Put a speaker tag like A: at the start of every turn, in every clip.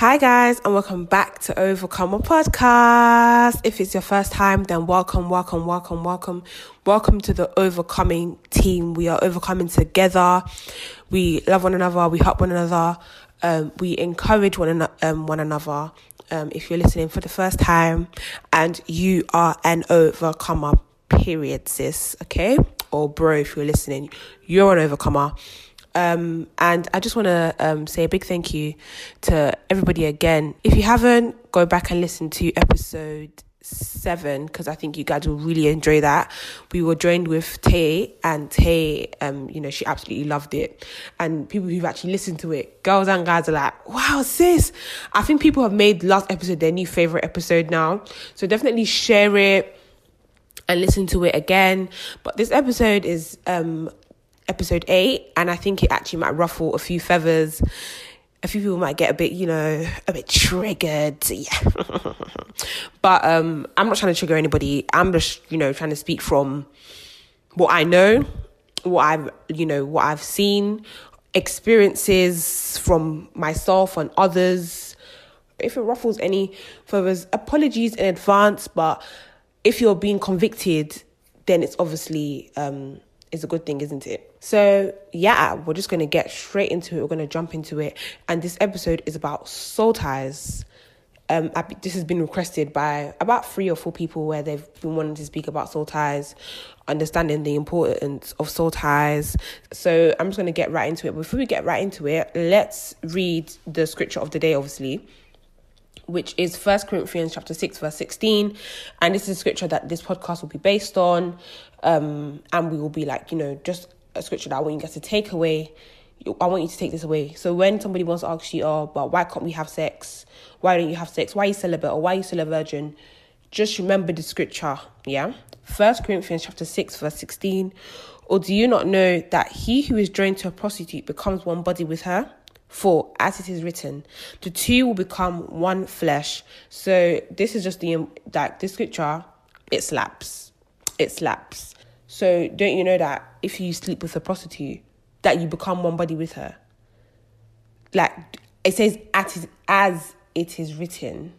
A: Hi, guys, and welcome back to Overcome a podcast. If it's your first time, then welcome, welcome, welcome, welcome. Welcome to the overcoming team. We are overcoming together. We love one another, we help one another, um, we encourage one, an- um, one another. Um, if you're listening for the first time and you are an overcomer, period, sis, okay? Or bro, if you're listening, you're an overcomer. Um, and I just want to um, say a big thank you to everybody again. If you haven't, go back and listen to episode seven because I think you guys will really enjoy that. We were joined with Tay, and Tay, um, you know, she absolutely loved it. And people who've actually listened to it, girls and guys, are like, "Wow, sis!" I think people have made last episode their new favorite episode now. So definitely share it and listen to it again. But this episode is um episode eight, and I think it actually might ruffle a few feathers. A few people might get a bit, you know, a bit triggered. Yeah. but um I'm not trying to trigger anybody. I'm just, you know, trying to speak from what I know, what I've, you know, what I've seen, experiences from myself and others. If it ruffles any feathers, apologies in advance, but if you're being convicted, then it's obviously um is a good thing, isn't it? So, yeah, we're just going to get straight into it. We're going to jump into it. And this episode is about soul ties. Um, I, this has been requested by about three or four people where they've been wanting to speak about soul ties, understanding the importance of soul ties. So, I'm just going to get right into it. Before we get right into it, let's read the scripture of the day, obviously which is First Corinthians chapter 6 verse 16 and this is scripture that this podcast will be based on um and we will be like you know just a scripture that I want you guys to take away. I want you to take this away. So when somebody wants to ask you oh but why can't we have sex? Why don't you have sex? Why are you celibate? Or why are you still a virgin? Just remember the scripture yeah? First Corinthians chapter 6 verse 16 or do you not know that he who is joined to a prostitute becomes one body with her? For as it is written, the two will become one flesh. So this is just the um, like this scripture, it slaps. It slaps. So don't you know that if you sleep with a prostitute, that you become one body with her? Like it says as as it is written.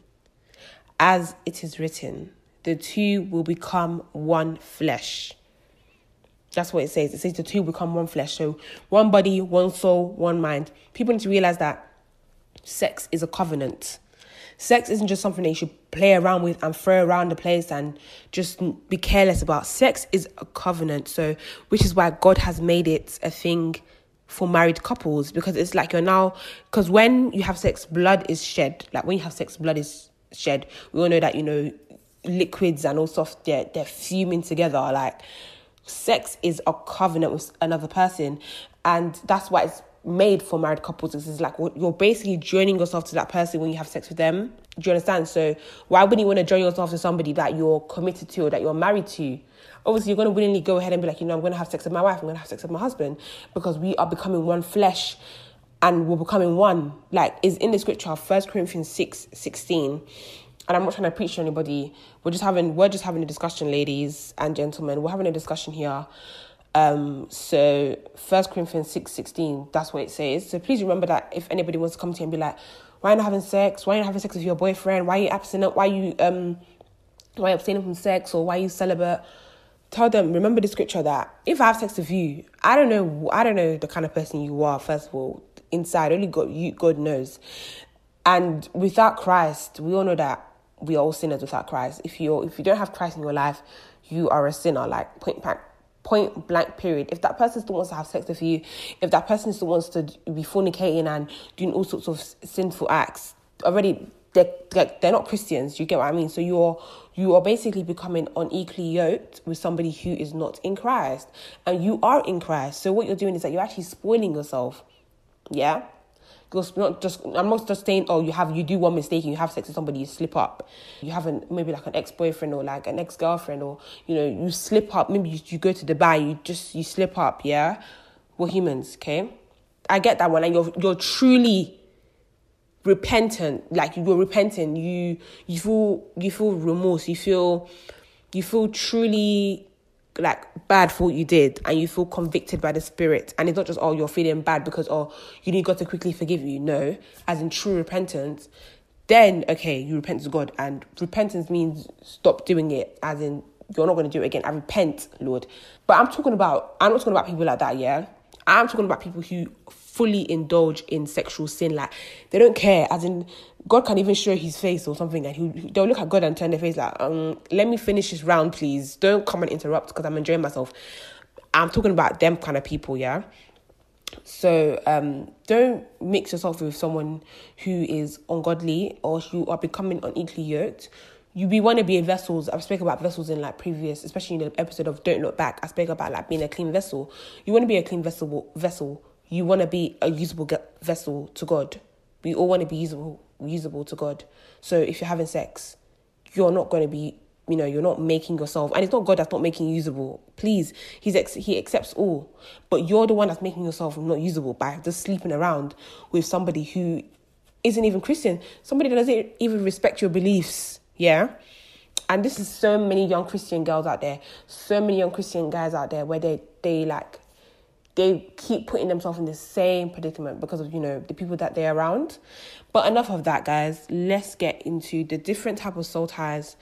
A: As it is written, the two will become one flesh. That's what it says. It says the two become one flesh. So one body, one soul, one mind. People need to realize that sex is a covenant. Sex isn't just something that you should play around with and throw around the place and just be careless about. Sex is a covenant. So, which is why God has made it a thing for married couples because it's like you're now, because when you have sex, blood is shed. Like when you have sex, blood is shed. We all know that, you know, liquids and all stuff, they're, they're fuming together. Like, sex is a covenant with another person and that's why it's made for married couples this is like you're basically joining yourself to that person when you have sex with them do you understand so why wouldn't you want to join yourself to somebody that you're committed to or that you're married to obviously you're going to willingly go ahead and be like you know i'm going to have sex with my wife i'm going to have sex with my husband because we are becoming one flesh and we're becoming one like is in the scripture first corinthians 6 16 and I'm not trying to preach to anybody. We're just having we're just having a discussion, ladies and gentlemen. We're having a discussion here. Um, so First Corinthians six sixteen, that's what it says. So please remember that if anybody wants to come to you and be like, "Why are you not having sex? Why are you not having sex with your boyfriend? Why are you abstinent? Why are you um, why are you abstaining from sex or why are you celibate?" Tell them, remember the scripture that if I have sex with you, I don't know, I don't know the kind of person you are. First of all, inside, only God, you, God knows. And without Christ, we all know that we are all sinners without Christ. If you if you don't have Christ in your life, you are a sinner. Like point blank, point blank. Period. If that person still wants to have sex with you, if that person still wants to be fornicating and doing all sorts of sinful acts, already they're they're not Christians. You get what I mean? So you're you are basically becoming unequally yoked with somebody who is not in Christ, and you are in Christ. So what you're doing is that you're actually spoiling yourself. Yeah because not just I'm not just saying oh you have you do one mistake and you have sex with somebody you slip up. You have an maybe like an ex boyfriend or like an ex girlfriend or you know you slip up. Maybe you, you go to Dubai you just you slip up yeah? We're humans okay? I get that one. And you're you're truly repentant. Like you're repenting. You you feel you feel remorse. You feel you feel truly like bad for what you did and you feel convicted by the spirit. And it's not just oh you're feeling bad because oh you need God to quickly forgive you. No as in true repentance then okay you repent to God. And repentance means stop doing it as in you're not going to do it again. I repent Lord. But I'm talking about I'm not talking about people like that yeah? I'm talking about people who fully indulge in sexual sin like they don't care as in God can even show his face or something, and he they'll look at God and turn their face like, um, let me finish this round, please. Don't come and interrupt because I'm enjoying myself. I'm talking about them kind of people, yeah. So um, don't mix yourself with someone who is ungodly or who are becoming unequally yoked. You we want to be a vessels. I've spoken about vessels in like previous, especially in the episode of Don't Look Back. I spoke about like being a clean vessel. You want to be a clean vessel. Vessel. You want to be a usable vessel to God. We all want to be usable usable to God. So if you're having sex, you're not going to be, you know, you're not making yourself, and it's not God that's not making you usable. Please, He's ex- He accepts all, but you're the one that's making yourself not usable by just sleeping around with somebody who isn't even Christian, somebody that doesn't even respect your beliefs. Yeah. And this is so many young Christian girls out there, so many young Christian guys out there where they they like they keep putting themselves in the same predicament because of you know the people that they're around. But enough of that guys. Let's get into the different type of soul ties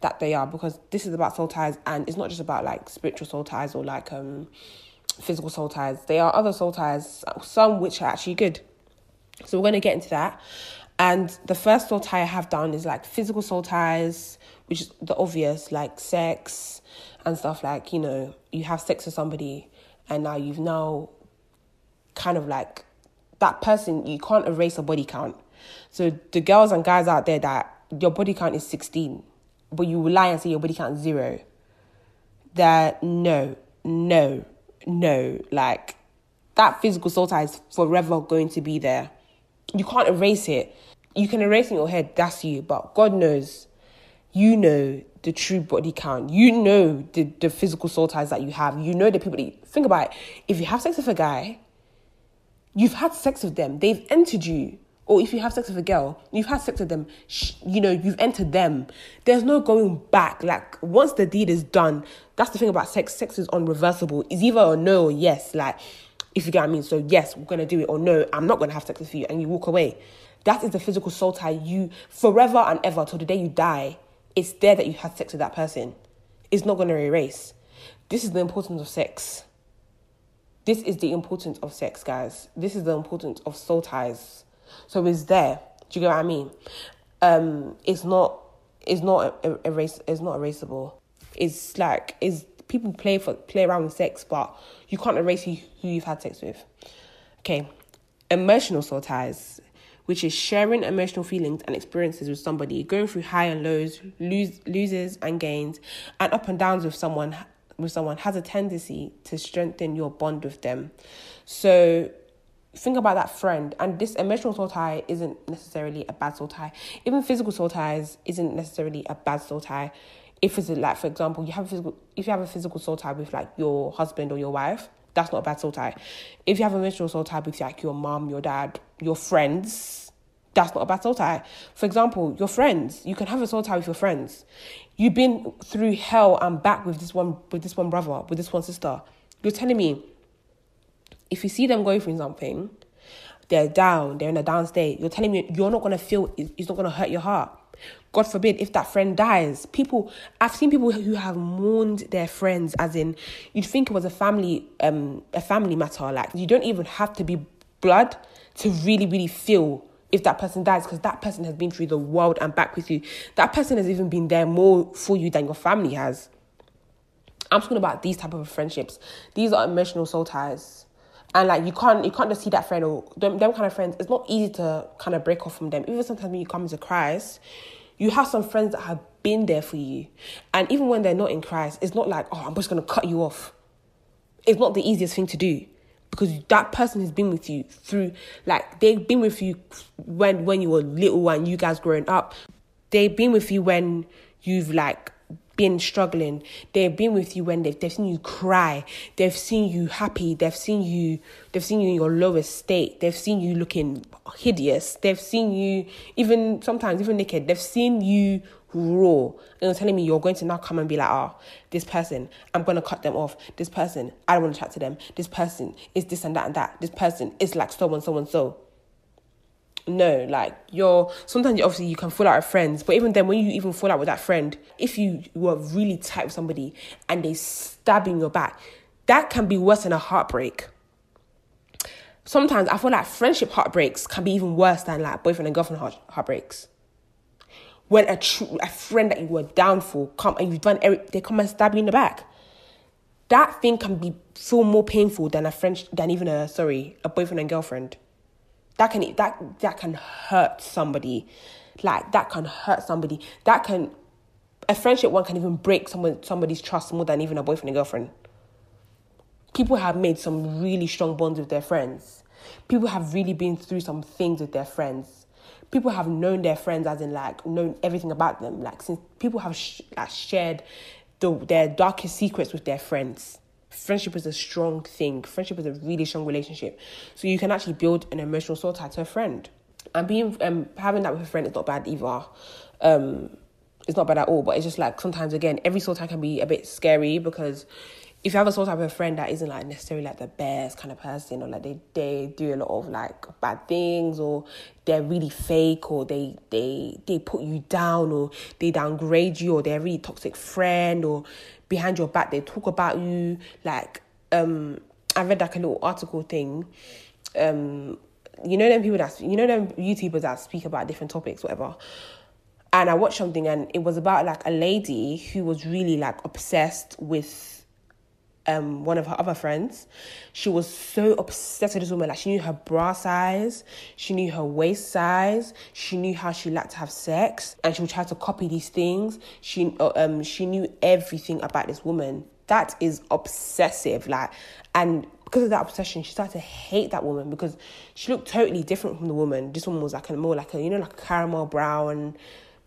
A: that they are because this is about soul ties and it's not just about like spiritual soul ties or like um physical soul ties. There are other soul ties some which are actually good. So we're going to get into that. And the first soul tie i have done is like physical soul ties which is the obvious like sex and stuff like you know you have sex with somebody and now you've now kind of like that person you can't erase a body count. So the girls and guys out there that your body count is 16 but you lie and say your body count is zero that no no no like that physical soul tie is forever going to be there. You can't erase it. You can erase in your head that's you but god knows you know the true body count. You know the, the physical soul ties that you have. You know the people that you, think about it. If you have sex with a guy, you've had sex with them. They've entered you. Or if you have sex with a girl, you've had sex with them. You know, you've entered them. There's no going back. Like once the deed is done, that's the thing about sex. Sex is unreversible. It's either a no or yes. Like if you get what I mean. So yes, we're gonna do it, or no, I'm not gonna have sex with you, and you walk away. That is the physical soul tie. You forever and ever till the day you die it's there that you had sex with that person. It's not going to erase. This is the importance of sex. This is the importance of sex, guys. This is the importance of soul ties. So it's there. Do you get what I mean? Um, it's not. It's not erase. It's not erasable. It's like it's people play for play around with sex, but you can't erase who, who you've had sex with. Okay, emotional soul ties which is sharing emotional feelings and experiences with somebody, going through high and lows, lose, losers and gains, and up and downs with someone with someone has a tendency to strengthen your bond with them. So think about that friend and this emotional soul tie isn't necessarily a bad soul tie. Even physical soul ties isn't necessarily a bad soul tie. If it's like for example, you have a physical if you have a physical soul tie with like your husband or your wife, that's not a bad soul tie. If you have a emotional soul tie with like your mom, your dad, your friends, that's not a bad soul tie. For example, your friends, you can have a soul tie with your friends. You've been through hell and back with this one with this one brother, with this one sister. You're telling me if you see them going through something, they're down, they're in a down state, you're telling me you're not gonna feel it's not gonna hurt your heart. God forbid if that friend dies. People I've seen people who have mourned their friends as in you'd think it was a family um a family matter. Like you don't even have to be blood to really, really feel if that person dies because that person has been through the world and back with you. That person has even been there more for you than your family has. I'm talking about these type of friendships. These are emotional soul ties. And like you can't you can't just see that friend or them, them kind of friends. It's not easy to kind of break off from them. Even sometimes when you come into Christ, you have some friends that have been there for you. And even when they're not in Christ, it's not like, oh, I'm just gonna cut you off. It's not the easiest thing to do because that person has been with you through like they've been with you when when you were little and you guys growing up they've been with you when you've like been struggling they've been with you when they've, they've seen you cry they've seen you happy they've seen you they've seen you in your lowest state they've seen you looking hideous they've seen you even sometimes even naked they've seen you raw. And you're telling me you're going to now come and be like, oh, this person, I'm to cut them off. This person, I don't want to chat to them. This person is this and that and that. This person is like so and so and so. No, like you're sometimes obviously you can fall out with friends, but even then, when you even fall out with that friend, if you were really tight with somebody and they stab in your back, that can be worse than a heartbreak. Sometimes I feel like friendship heartbreaks can be even worse than like boyfriend and girlfriend heart- heartbreaks when a true a friend that you were down for come and you've done every, they come and stab you in the back. That thing can be feel more painful than a friend than even a sorry a boyfriend and girlfriend. That can that that can hurt somebody, like that can hurt somebody. That can a friendship one can even break someone somebody's trust more than even a boyfriend and girlfriend. People have made some really strong bonds with their friends. People have really been through some things with their friends people have known their friends as in like known everything about them like since people have sh- like shared the, their darkest secrets with their friends friendship is a strong thing. Friendship is a really strong relationship. So you can actually build an emotional soul tie to a friend. And being um having that with a friend is not bad either. Um it's not bad at all but it's just like sometimes again every soul tie can be a bit scary because if you have a sort of a friend that isn't like necessarily like the best kind of person or like they, they do a lot of like bad things or they're really fake or they they they put you down or they downgrade you or they're really toxic friend or behind your back they talk about you like um I read like a little article thing um you know them people that you know them YouTubers that speak about different topics whatever. And I watched something and it was about like a lady who was really like obsessed with um one of her other friends. She was so obsessed with this woman. Like she knew her bra size, she knew her waist size, she knew how she liked to have sex, and she would try to copy these things. She uh, um she knew everything about this woman. That is obsessive. Like and because of that obsession, she started to hate that woman because she looked totally different from the woman. This woman was like a more like a you know like a caramel brown.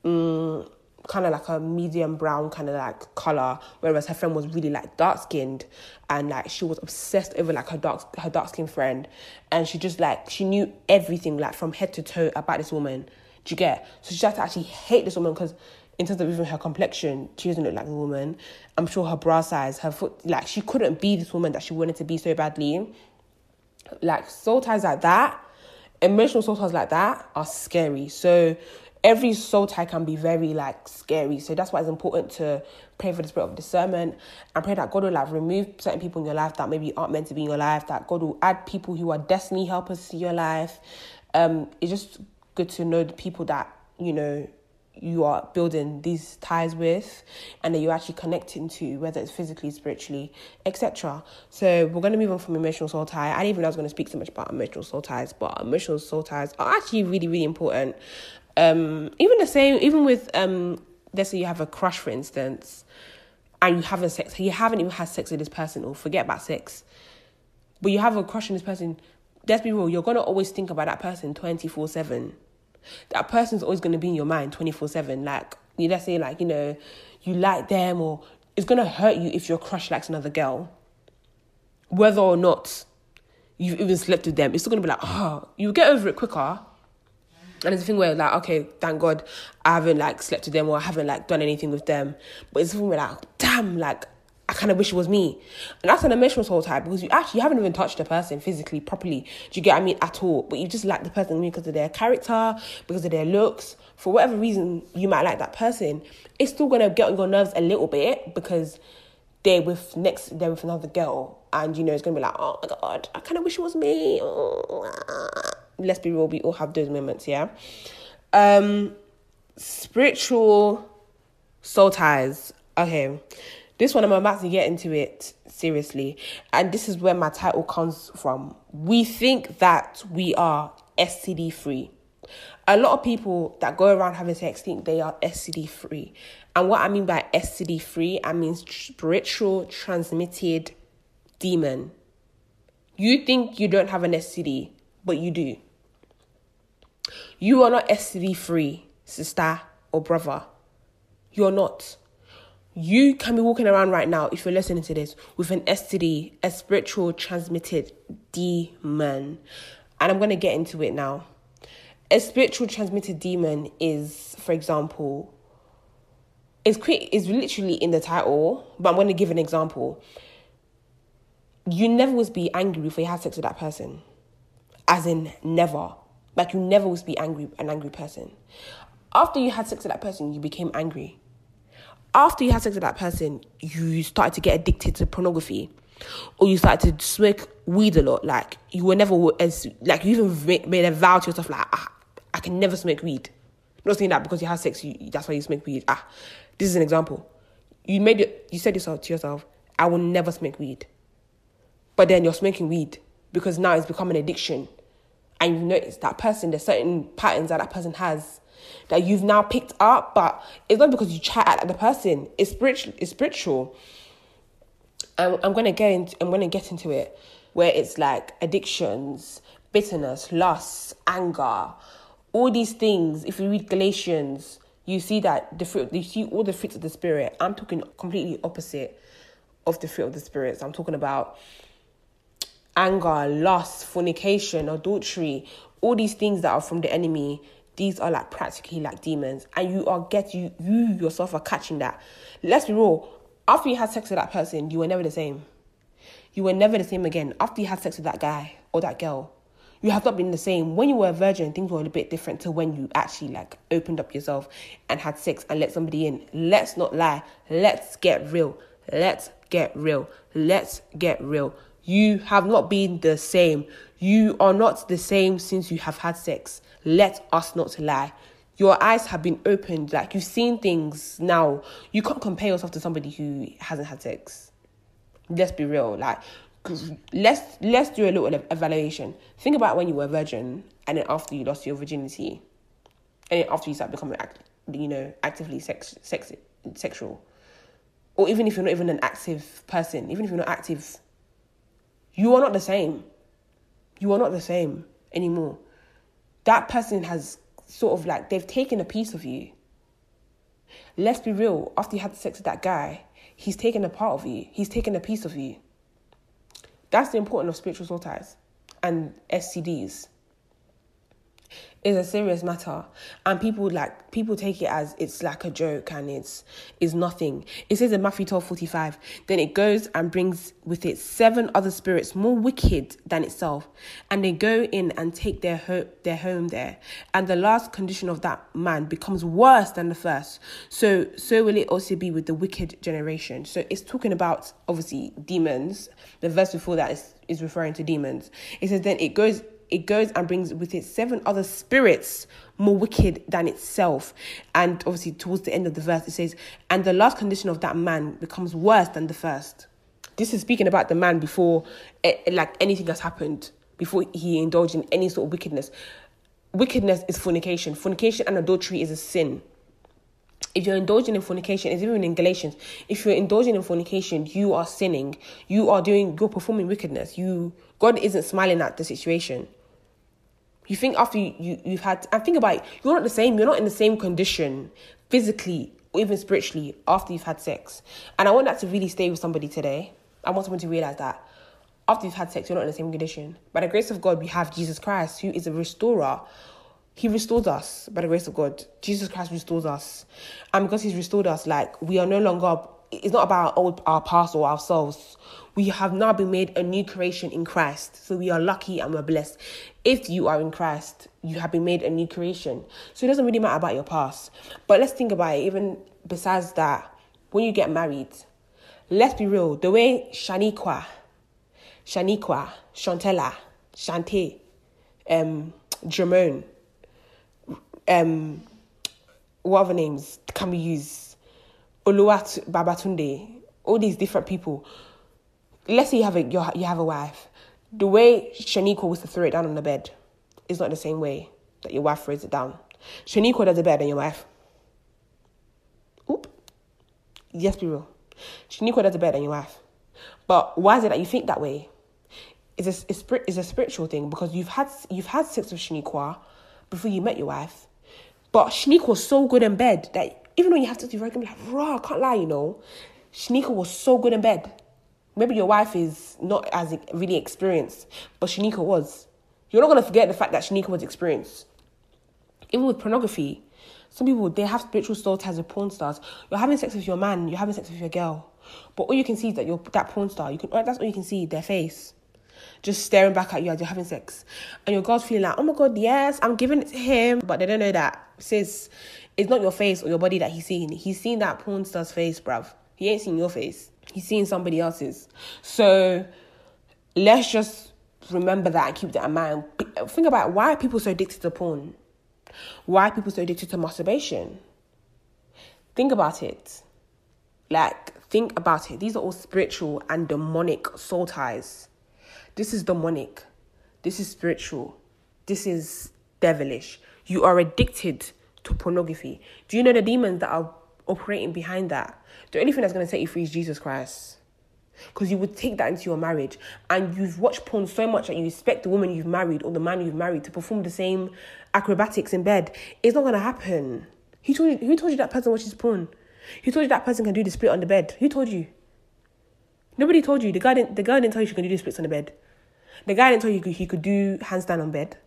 A: Um, kind of like a medium brown kind of like color, whereas her friend was really like dark skinned, and like she was obsessed over like her dark her dark skinned friend, and she just like she knew everything like from head to toe about this woman. Do you get? So she had to actually hate this woman because in terms of even her complexion, she doesn't look like a woman. I'm sure her bra size, her foot, like she couldn't be this woman that she wanted to be so badly. Like soul ties like that, emotional soul ties like that are scary. So every soul tie can be very like scary. So that's why it's important to pray for the spirit of discernment and pray that God will like remove certain people in your life that maybe aren't meant to be in your life, that God will add people who are destiny helpers to your life. Um, it's just good to know the people that, you know, you are building these ties with and that you're actually connecting to, whether it's physically, spiritually, etc. So we're going to move on from emotional soul tie. I didn't even know I was going to speak so much about emotional soul ties, but emotional soul ties are actually really, really important. Um, even the same, even with um, let's say you have a crush, for instance, and you haven't sex, you haven't even had sex with this person, or forget about sex, but you have a crush on this person. Let's be real, you're gonna always think about that person twenty four seven. That person's always gonna be in your mind twenty four seven. Like you, let's say, like you know, you like them, or it's gonna hurt you if your crush likes another girl, whether or not you've even slept with them. It's still gonna be like, oh, you get over it quicker and it's a thing where like, okay, thank God I haven't like slept with them or I haven't like done anything with them. But it's a thing where like, damn, like I kind of wish it was me. And that's an emotional soul type because you actually you haven't even touched the person physically properly. Do you get what I mean? At all. But you just like the person because of their character, because of their looks. For whatever reason you might like that person, it's still gonna get on your nerves a little bit because they're with next they're with another girl and you know it's gonna be like, oh my god, I kinda wish it was me. Oh let's be real, we all have those moments, yeah. Um, spiritual soul ties. Okay, this one I'm about to get into it seriously, and this is where my title comes from. We think that we are STD free. A lot of people that go around having sex think they are STD free. And what I mean by STD free, I mean spiritual transmitted demon. You think you don't have an STD, but you do. You are not STD free, sister or brother. You're not. You can be walking around right now, if you're listening to this, with an STD, a spiritual transmitted demon. And I'm going to get into it now. A spiritual transmitted demon is, for example, it's quick it's literally in the title, but I'm gonna give an example. You never was be angry if you had sex with that person. As in never. Like you never was be angry an angry person. After you had sex with that person, you became angry. After you had sex with that person, you started to get addicted to pornography. Or you started to smoke weed a lot. Like you were never as like you even made a vow to yourself like ah, I can never smoke weed. I'm not saying that because you had sex, you, that's why you smoke weed. Ah, this is an example. You made it. You said yourself to yourself, I will never smoke weed. But then you're smoking weed because now it's become an addiction, and you notice that person. There's certain patterns that that person has that you've now picked up, but it's not because you chat at the person. It's spiritual. It's spiritual. I'm, I'm gonna get into. I'm gonna get into it where it's like addictions, bitterness, lust, anger, all these things, if you read Galatians, you see that the fruit, you see all the fruits of the spirit. I'm talking completely opposite of the fruit of the spirit. So I'm talking about anger, lust, fornication, adultery, all these things that are from the enemy. These are like practically like demons, and you are get you you yourself are catching that. Let's be real. After you had sex with that person, you were never the same. You were never the same again. After you had sex with that guy or that girl, you have not been the same. When you were a virgin, things were a bit different to when you actually like opened up yourself and had sex and let somebody in. Let's not lie. Let's get real. Let's get real. Let's get real. You have not been the same. You are not the same since you have had sex. Let us not lie. Your eyes have been opened. Like you've seen things now. You can't compare yourself to somebody who hasn't had sex. Let's be real. Like let's let's do a little evaluation. Think about when you were a virgin, and then after you lost your virginity, and then after you start becoming, act, you know, actively sex, sex sexual, or even if you're not even an active person, even if you're not active, you are not the same. You are not the same anymore. That person has sort of like they've taken a piece of you. Let's be real. After you had sex with that guy, he's taken a part of you. He's taken a piece of you. That's the importance of spiritual soul ties and STDs is a serious matter. And people like people take it as it's like a joke and it's is nothing. It says in matthew 12 45 then it goes and brings with it seven other spirits more wicked than itself and they go in and take their ho- their home there. And the last condition of that man becomes worse than the first. So so will it also be with the wicked generation. So it's talking about obviously demons. The verse before that is is referring to demons. It says then it goes it goes and brings with it seven other spirits more wicked than itself. And obviously, towards the end of the verse, it says, And the last condition of that man becomes worse than the first. This is speaking about the man before, eh, like anything has happened, before he indulged in any sort of wickedness. Wickedness is fornication. Fornication and adultery is a sin. If you're indulging in fornication, it's even in Galatians. If you're indulging in fornication, you are sinning. You are doing. You're performing wickedness. You God isn't smiling at the situation. You think after you, you you've had and think about it, you're not the same. You're not in the same condition physically or even spiritually after you've had sex. And I want that to really stay with somebody today. I want someone to realize that after you've had sex, you're not in the same condition. By the grace of God, we have Jesus Christ, who is a restorer. He restores us by the grace of God. Jesus Christ restores us. And because He's restored us, like we are no longer it's not about old our past or ourselves. We have now been made a new creation in Christ. So we are lucky and we're blessed. If you are in Christ, you have been made a new creation. So it doesn't really matter about your past. But let's think about it, even besides that, when you get married, let's be real, the way Shaniqua, Shaniqua, Chantella, Shante, um, Jermone, um, what other names can we use? Oluwat Babatunde, all these different people. Let's say you have a you have a wife. The way Shaniqua was to throw it down on the bed is not the same way that your wife throws it down. Shaniqua does it better than your wife. Oop. Yes, be real. Shaniqua does it better than your wife. But why is it that you think that way? It's a, it's, it's a spiritual thing because you've had you've had sex with Shaniqua before you met your wife. But Shaniqua was so good in bed that even when you have to do regular, like, raw, I can't lie, you know. Shaniqua was so good in bed. Maybe your wife is not as really experienced, but Shaniqua was. You're not going to forget the fact that Shaniqua was experienced. Even with pornography, Some people they have spiritual soul ties with porn stars. You're having sex with your man, you're having sex with your girl. But all you can see is that you're that porn star. You can that's all you can see, their face. Just staring back at you as you're having sex. And your girl's feeling like, oh my god, yes, I'm giving it to him. But they don't know that sis, it's not your face or your body that he's seeing. He's seeing that porn star's face, bruv. He ain't seeing your face. He's seeing somebody else's. So let's just remember that and keep that in mind. Think about why are people so addicted to porn? Why are people so addicted to masturbation? Think about it. Like, think about it. These are all spiritual and demonic soul ties. This is demonic. This is spiritual. This is devilish. You are addicted to pornography. Do you know the demons that are operating behind that? The only thing that's going to set you free is Jesus Christ. Because you would take that into your marriage and you've watched porn so much that you expect the woman you've married or the man you've married to perform the same acrobatics in bed. It's not going to happen. Who told you, who told you that person watches porn? Who told you that person can do the split on the bed? Who told you? Nobody told you. The guy didn't, the girl didn't tell you she can do the splits on the bed. The guy didn't tell you he could do handstand on bed.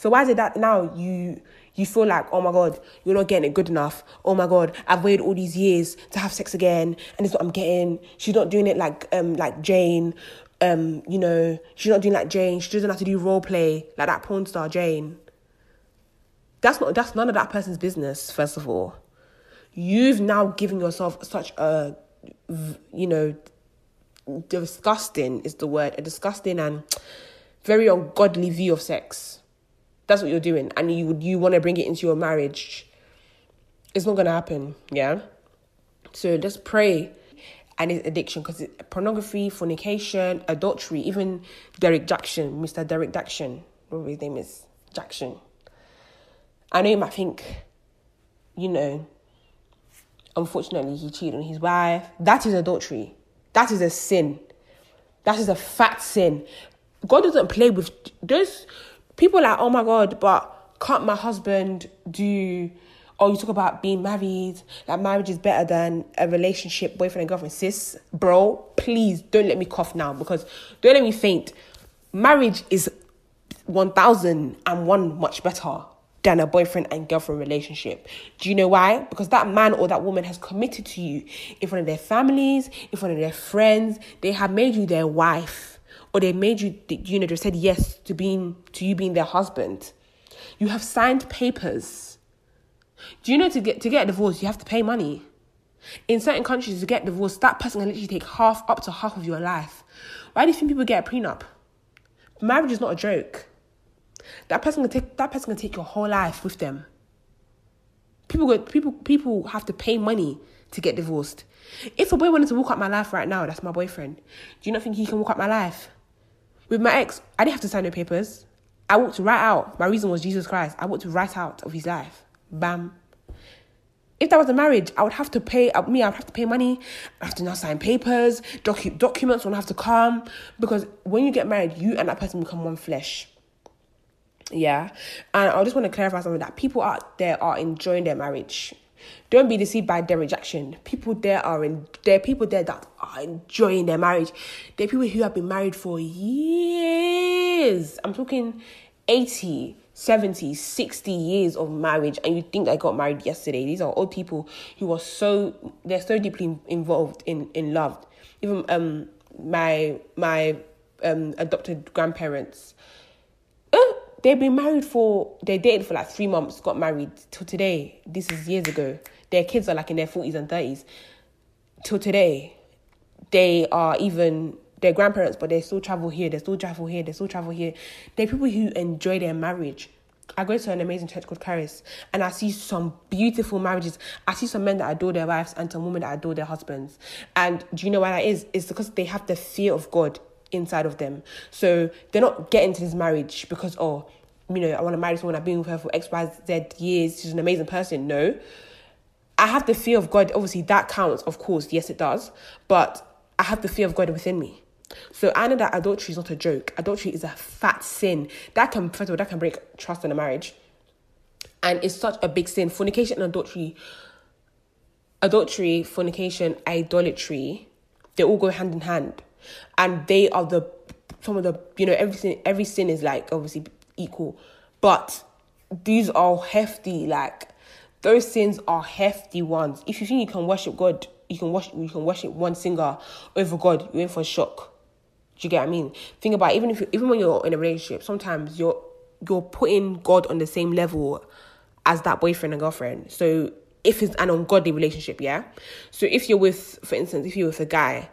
A: So why is it that now you you feel like, oh my god, you're not getting it good enough. Oh my god, I've waited all these years to have sex again, and it's what I'm getting. She's not doing it like um like Jane. Um, you know, she's not doing like Jane. She doesn't have to do role play like that porn star Jane. That's not that's none of that person's business, first of all. You've now given yourself such a you know disgusting is the word, a disgusting and very ungodly view of sex. That's what you're doing, and you you want to bring it into your marriage. It's not gonna happen, yeah. So just pray, and it's addiction because pornography, fornication, adultery, even Derrick Jaxn, Mr. Derrick Jaxn, whatever his name is, Jaxn. I know you might think, you know, unfortunately he cheated on his wife. That is adultery. That is a sin. That is a fat sin. God doesn't play with those people like, oh my God, but can't my husband do oh, you talk about being married, like marriage is better than a relationship, boyfriend and girlfriend. Sis, bro, please don't let me cough now because don't let me faint. Marriage is 1001 much better than a boyfriend and girlfriend relationship. Do you know why? Because that man or that woman has committed to you in front of their families, in front of their friends. They have made you their wife, or they made you, you know, they said yes to being to you being their husband. You have signed papers. Do you know to get to get a divorce, you have to pay money. In certain countries, to get divorced, that person can literally take half up to half of your life. Why do you think people get a prenup? Marriage is not a joke. That person can take that person can take your whole life with them. People go, people people have to pay money to get divorced. If a boy wanted to walk out my life right now, that's my boyfriend. Do you not think he can walk out my life? With my ex, I didn't have to sign no papers. I walked right out. My reason was Jesus Christ. I walked right out of his life. Bam. If that was a marriage, I would have to pay uh, me. I would have to pay money. I have to now sign papers. Docu- documents would have to come because when you get married, you and that person become one flesh. Yeah. And I just want to clarify something that people out there are enjoying their marriage. Don't be deceived by Derrick Jaxn. People there are in there are people there that are enjoying their marriage. There are people who have been married for years. I'm talking 80, 70, 60 years of marriage, and you think I got married yesterday. These are old people who are so they're so deeply involved in in love. Even um my my um adopted grandparents They've been married for they dated for like three months, got married till today. This is years ago. Their kids are like in their forties and thirties. Till today, they are even their grandparents, but they still travel here. They still travel here. They still travel here. They're people who enjoy their marriage. I go to an amazing church called Charis, and I see some beautiful marriages. I see some men that adore their wives and some women that adore their husbands. And do you know why that is? It's because they have the fear of God inside of them. So they're not getting to this marriage because, oh, you know, I want to marry someone, I've been with her for X, Y, Z years, she's an amazing person. No. I have the fear of God. Obviously, that counts, of course. Yes, it does. But I have the fear of God within me. So I know that adultery is not a joke. Adultery is a fat sin. That can, first of all, that can break trust in a marriage. And it's such a big sin. Fornication and adultery, adultery, fornication, idolatry, they all go hand in hand and they are the some of the you know everything every sin is like obviously equal but these are hefty like those sins are hefty ones. If you think you can worship God, you can worship you can worship one singer over God, you're in for a shock. Do you get what I mean? Think about it, even if you, even when you're in a relationship, sometimes you're you're putting God on the same level as that boyfriend and girlfriend. So if it's an ungodly relationship, yeah. So if you're with, for instance, if you're with a guy,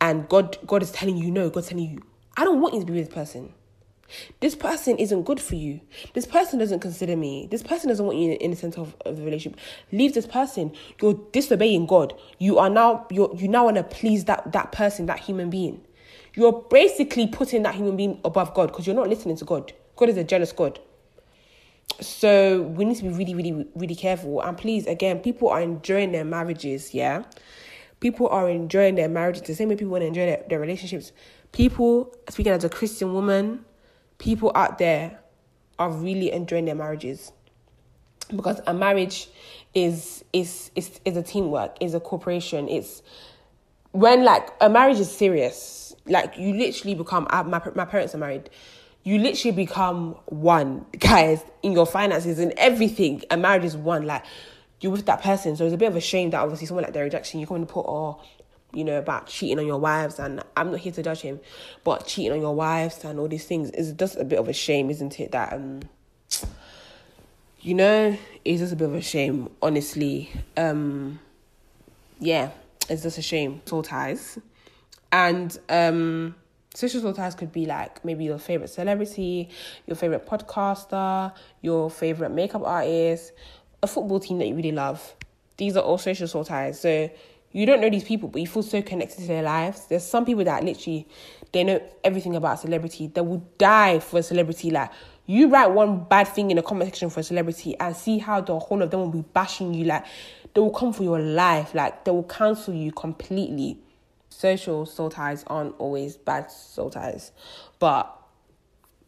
A: and God God is telling you no, God's telling you, I don't want you to be with this person. This person isn't good for you. This person doesn't consider me. This person doesn't want you in the center of, of the relationship. Leave this person. You're disobeying God. You are now you you now want to please that that person, that human being. You're basically putting that human being above God because you're not listening to God. God is a jealous God. So we need to be really, really, really careful. And please, again, people are enjoying their marriages, yeah? People are enjoying their marriages the same way people want to enjoy their, their relationships. People, speaking as a Christian woman, people out there are really enjoying their marriages. Because a marriage is is is is a teamwork is a corporation it's when like a marriage is serious like you literally become my, my parents are married. You literally become one guys in your finances and everything. A marriage is one like you're with that person so it's a bit of a shame that obviously someone like Derrick Jaxn you come and put oh you know, about cheating on your wives, and I'm not here to judge him, but cheating on your wives and all these things is just a bit of a shame, isn't it? That um, you know, it's just a bit of a shame, honestly. Um, yeah, it's just a shame. Soul ties, and um, social soul ties could be like maybe your favorite celebrity, your favorite podcaster, your favorite makeup artist, a football team that you really love. These are all social soul ties. So you don't know these people, but you feel so connected to their lives. There's some people that literally they know everything about celebrity. They will die for a celebrity. Like you write one bad thing in a comment section for a celebrity and see how the whole of them will be bashing you. Like they will come for your life. Like they will cancel you completely. Social soul ties aren't always bad soul ties, but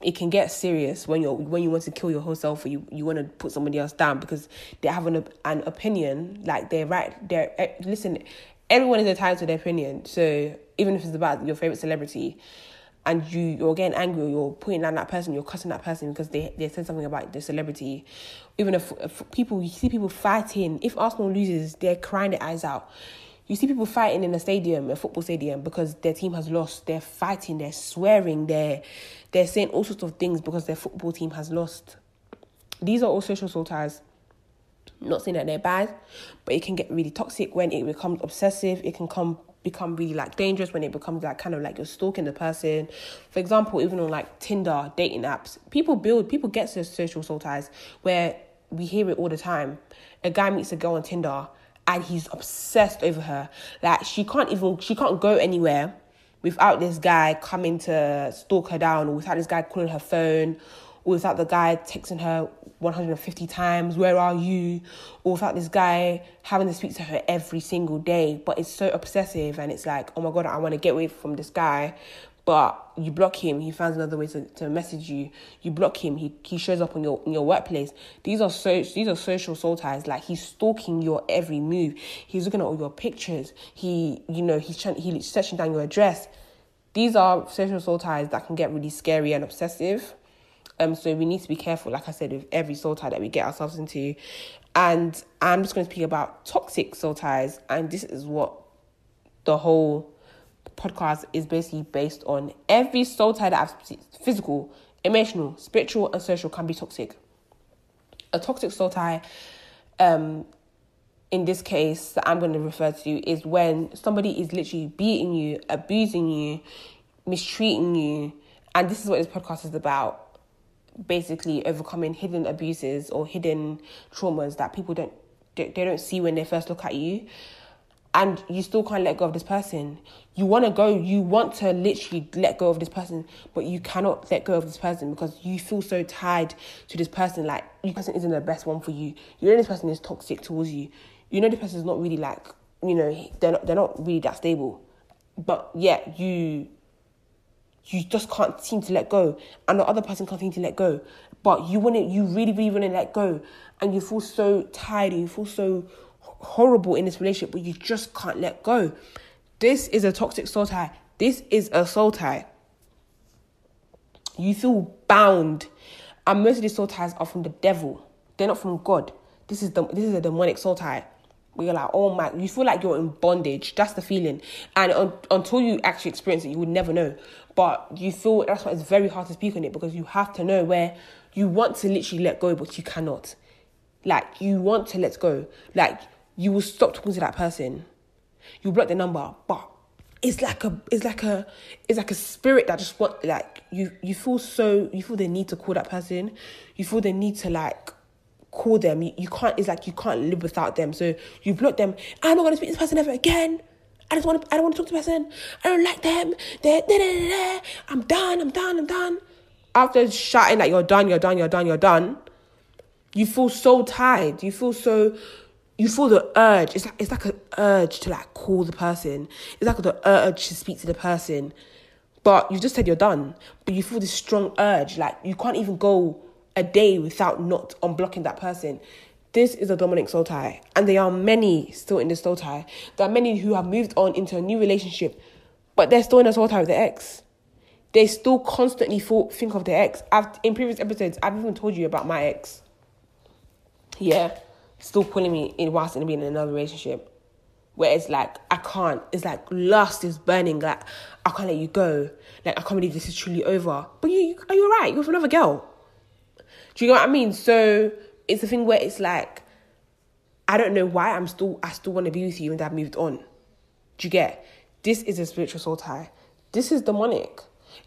A: it can get serious when you're when you want to kill your whole self or you, you want to put somebody else down because they have an, an opinion like they're right they're eh, listen everyone is entitled to their opinion. So even if it's about your favorite celebrity and you you're getting angry or you're putting down that person you're cussing that person because they they said something about the celebrity. Even if, if people you see people fighting if Arsenal loses they're crying their eyes out you see people fighting in a stadium, a football stadium, because their team has lost. They're fighting, they're swearing, they're they're saying all sorts of things because their football team has lost. These are all social soul ties. not saying that they're bad, but it can get really toxic when it becomes obsessive. It can come become really like dangerous when it becomes like kind of like you're stalking the person. For example, even on like Tinder, dating apps, people build people get social soul ties where we hear it all the time. A guy meets a girl on Tinder and he's obsessed over her. Like she can't even she can't go anywhere without this guy coming to stalk her down, or without this guy calling her phone, or without the guy texting her 150 times, where are you? Or without this guy having to speak to her every single day. But it's so obsessive and it's like, oh my god, I want to get away from this guy but you block him, he finds another way to, to message you. You block him, he, he shows up on your in your workplace. These are so these are social soul ties. Like he's stalking your every move. He's looking at all your pictures. He you know he's trying he's searching down your address. These are social soul ties that can get really scary and obsessive. Um, so we need to be careful, like I said, with every soul tie that we get ourselves into. And I'm just going to speak about toxic soul ties, and this is what the whole podcast is basically based on every soul tie that I've physical, emotional, spiritual, and social can be toxic. A toxic soul tie, um, in this case that I'm going to refer to is when somebody is literally beating you, abusing you, mistreating you, and this is what this podcast is about. Basically, overcoming hidden abuses or hidden traumas that people don't they don't see when they first look at you and you still can't let go of this person. You want to go, you want to literally let go of this person, but you cannot let go of this person because you feel so tied to this person. Like, this person isn't the best one for you. You know, this person is toxic towards you. You know, this person is not really like, you know, they're not, they're not really that stable. But yet, you you just can't seem to let go and the other person can't seem to let go but you want to you really really want to let go and you feel so tired and you feel so horrible in this relationship, but you just can't let go. This is a toxic soul tie. This is a soul tie. You feel bound. And most of these soul ties are from the devil. They're not from God. This is the this is a demonic soul tie. Where you're like, oh my, you feel like you're in bondage. That's the feeling, and un, until you actually experience it, you would never know. But you feel that's why it's very hard to speak on it because you have to know where you want to literally let go, but you cannot. Like you want to let go, like you will stop talking to that person. You block the number, but it's like a it's like a it's like a spirit that just want like you you feel so you feel the need to call that person. You feel the need to like call them. You, you can't it's like you can't live without them. So you block them. Ah, I'm not to speak to this person ever again. I just want to i don't want to talk to person. I don't like them. They're, i'm done i'm done i'm done. After shouting that you're done you're done you're done you're done you feel so tired. You feel so you feel the urge. It's like it's like an urge to like call the person. It's like the urge to speak to the person. But you just said you're done. But you feel this strong urge. Like you can't even go a day without not unblocking that person. This is a demonic soul tie. And there are many still in this soul tie. There are many who have moved on into a new relationship, but they're still in a soul tie with their ex. They still constantly think of their ex. I've in previous episodes, I've even told you about my ex. Yeah still pulling me in whilst in being in another relationship where it's like I can't. It's like lust is burning. Like I can't let you go. Like I can't believe this is truly over. But you are you right? You're with another girl. Do you know what I mean? So it's a thing where it's like I don't know why I'm still I still want to be with you and I've moved on. Do you get? This is a spiritual soul tie. This is demonic.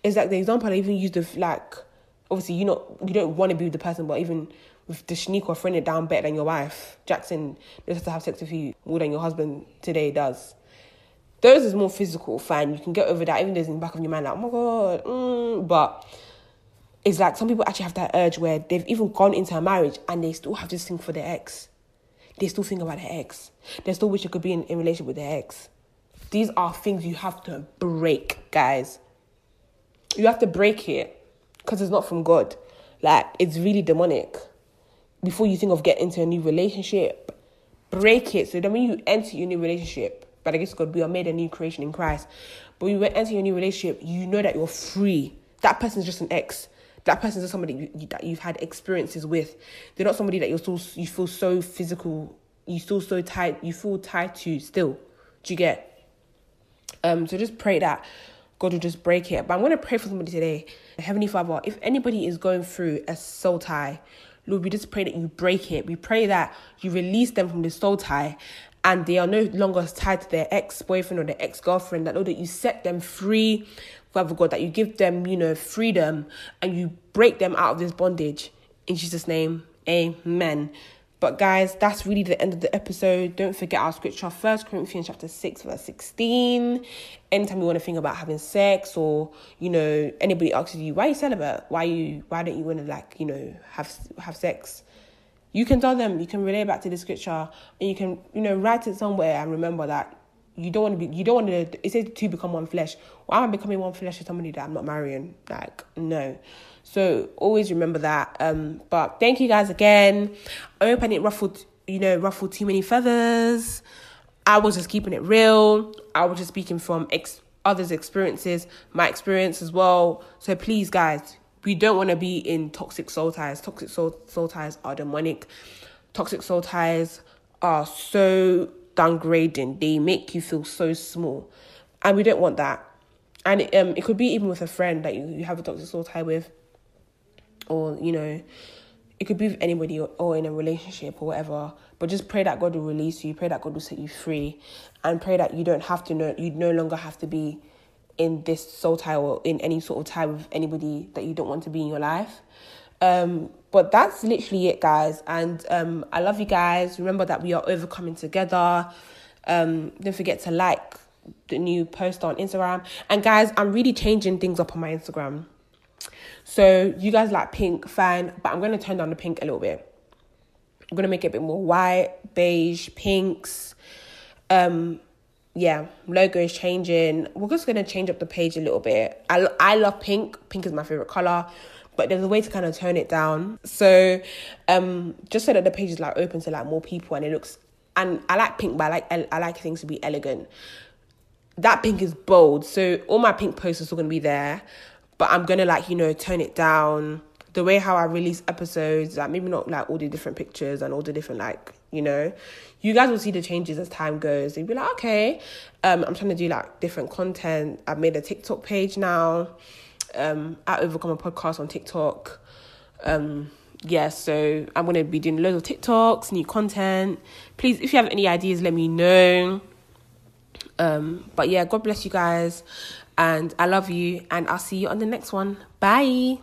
A: It's like the example I even used of like obviously you know you don't want to be with the person, but even with the Shaniqua friend it down better than your wife. Jaxn have to have sex with you more than your husband today does. Those is more physical, fine. You can get over that, even though it's in the back of your mind, like, oh my god. Mm. But it's like some people actually have that urge where they've even gone into a marriage and they still have this thing for their ex. They still think about their ex. They still wish they could be in, in relationship with their ex. These are things you have to break, guys. You have to break it because it's not from God. Like, it's really demonic before you think of getting into a new relationship, break it. So then when you enter your new relationship, but I guess God, we are made a new creation in Christ. But when you enter your new relationship, you know that you're free. That person's just an ex. That person's just somebody you, that you've had experiences with. They're not somebody that you're still you feel so physical. You feel so tight. You feel tied to still. Do you get? Um. So just pray that God will just break it. But I'm gonna pray for somebody today. Heavenly Father, if anybody is going through a soul tie, Lord, we just pray that you break it. We pray that you release them from the soul tie and they are no longer tied to their ex boyfriend or their ex girlfriend. That Lord, that you set them free, Father God, that you give them, you know, freedom and you break them out of this bondage. In Jesus' name, amen. But guys, that's really the end of the episode. Don't forget our scripture, First Corinthians chapter 6, verse 16. Anytime you want to think about having sex or, you know, anybody asks you, why you celibate? Why you why don't you want to like, you know, have have sex? You can tell them, you can relate back to the scripture and you can, you know, write it somewhere and remember that you don't want to be you don't want to it says to become one flesh. Why am I becoming one flesh with somebody that I'm not marrying? Like, no. So always remember that. Um, but thank you guys again. I hope I didn't ruffle, you know, ruffle too many feathers. I was just keeping it real. I was just speaking from ex- others' experiences, my experience as well. So please, guys, we don't want to be in toxic soul ties. Toxic soul, soul ties are demonic. Toxic soul ties are so downgrading. They make you feel so small. And we don't want that. And it, um, it could be even with a friend that you, you have a toxic soul tie with or you know it could be with anybody or, or in a relationship or whatever but just pray that god will release you pray that god will set you free and pray that you don't have to know you no longer have to be in this soul tie or in any sort of tie with anybody that you don't want to be in your life um, but that's literally it guys and um, i love you guys remember that we are overcoming together um, don't forget to like the new post on instagram and guys i'm really changing things up on my instagram so you guys like pink, fine, but I'm gonna turn down the pink a little bit. I'm gonna make it a bit more white, beige, pinks. Um, yeah, logo is changing. We're just gonna change up the page a little bit. I I love pink. Pink is my favorite color, but there's a way to kind of tone it down. So, um, just so that the page is like open to like more people and it looks. And I like pink, but I like I like things to be elegant. That pink is bold, so all my pink posts are still gonna be there but I'm gonna like you know tone it down the way how I release episodes, like maybe not like all the different pictures and all the different like, you know, you guys will see the changes as time goes. You'll be like, okay, um, I'm trying to do like different content. I've made a TikTok page now, um, at Overcomer Podcast on TikTok. Um, yeah, so I'm gonna be doing loads of TikToks, new content. Please, if you have any ideas, let me know. Um, but yeah, God bless you guys, and I love you, and I'll see you on the next one. Bye.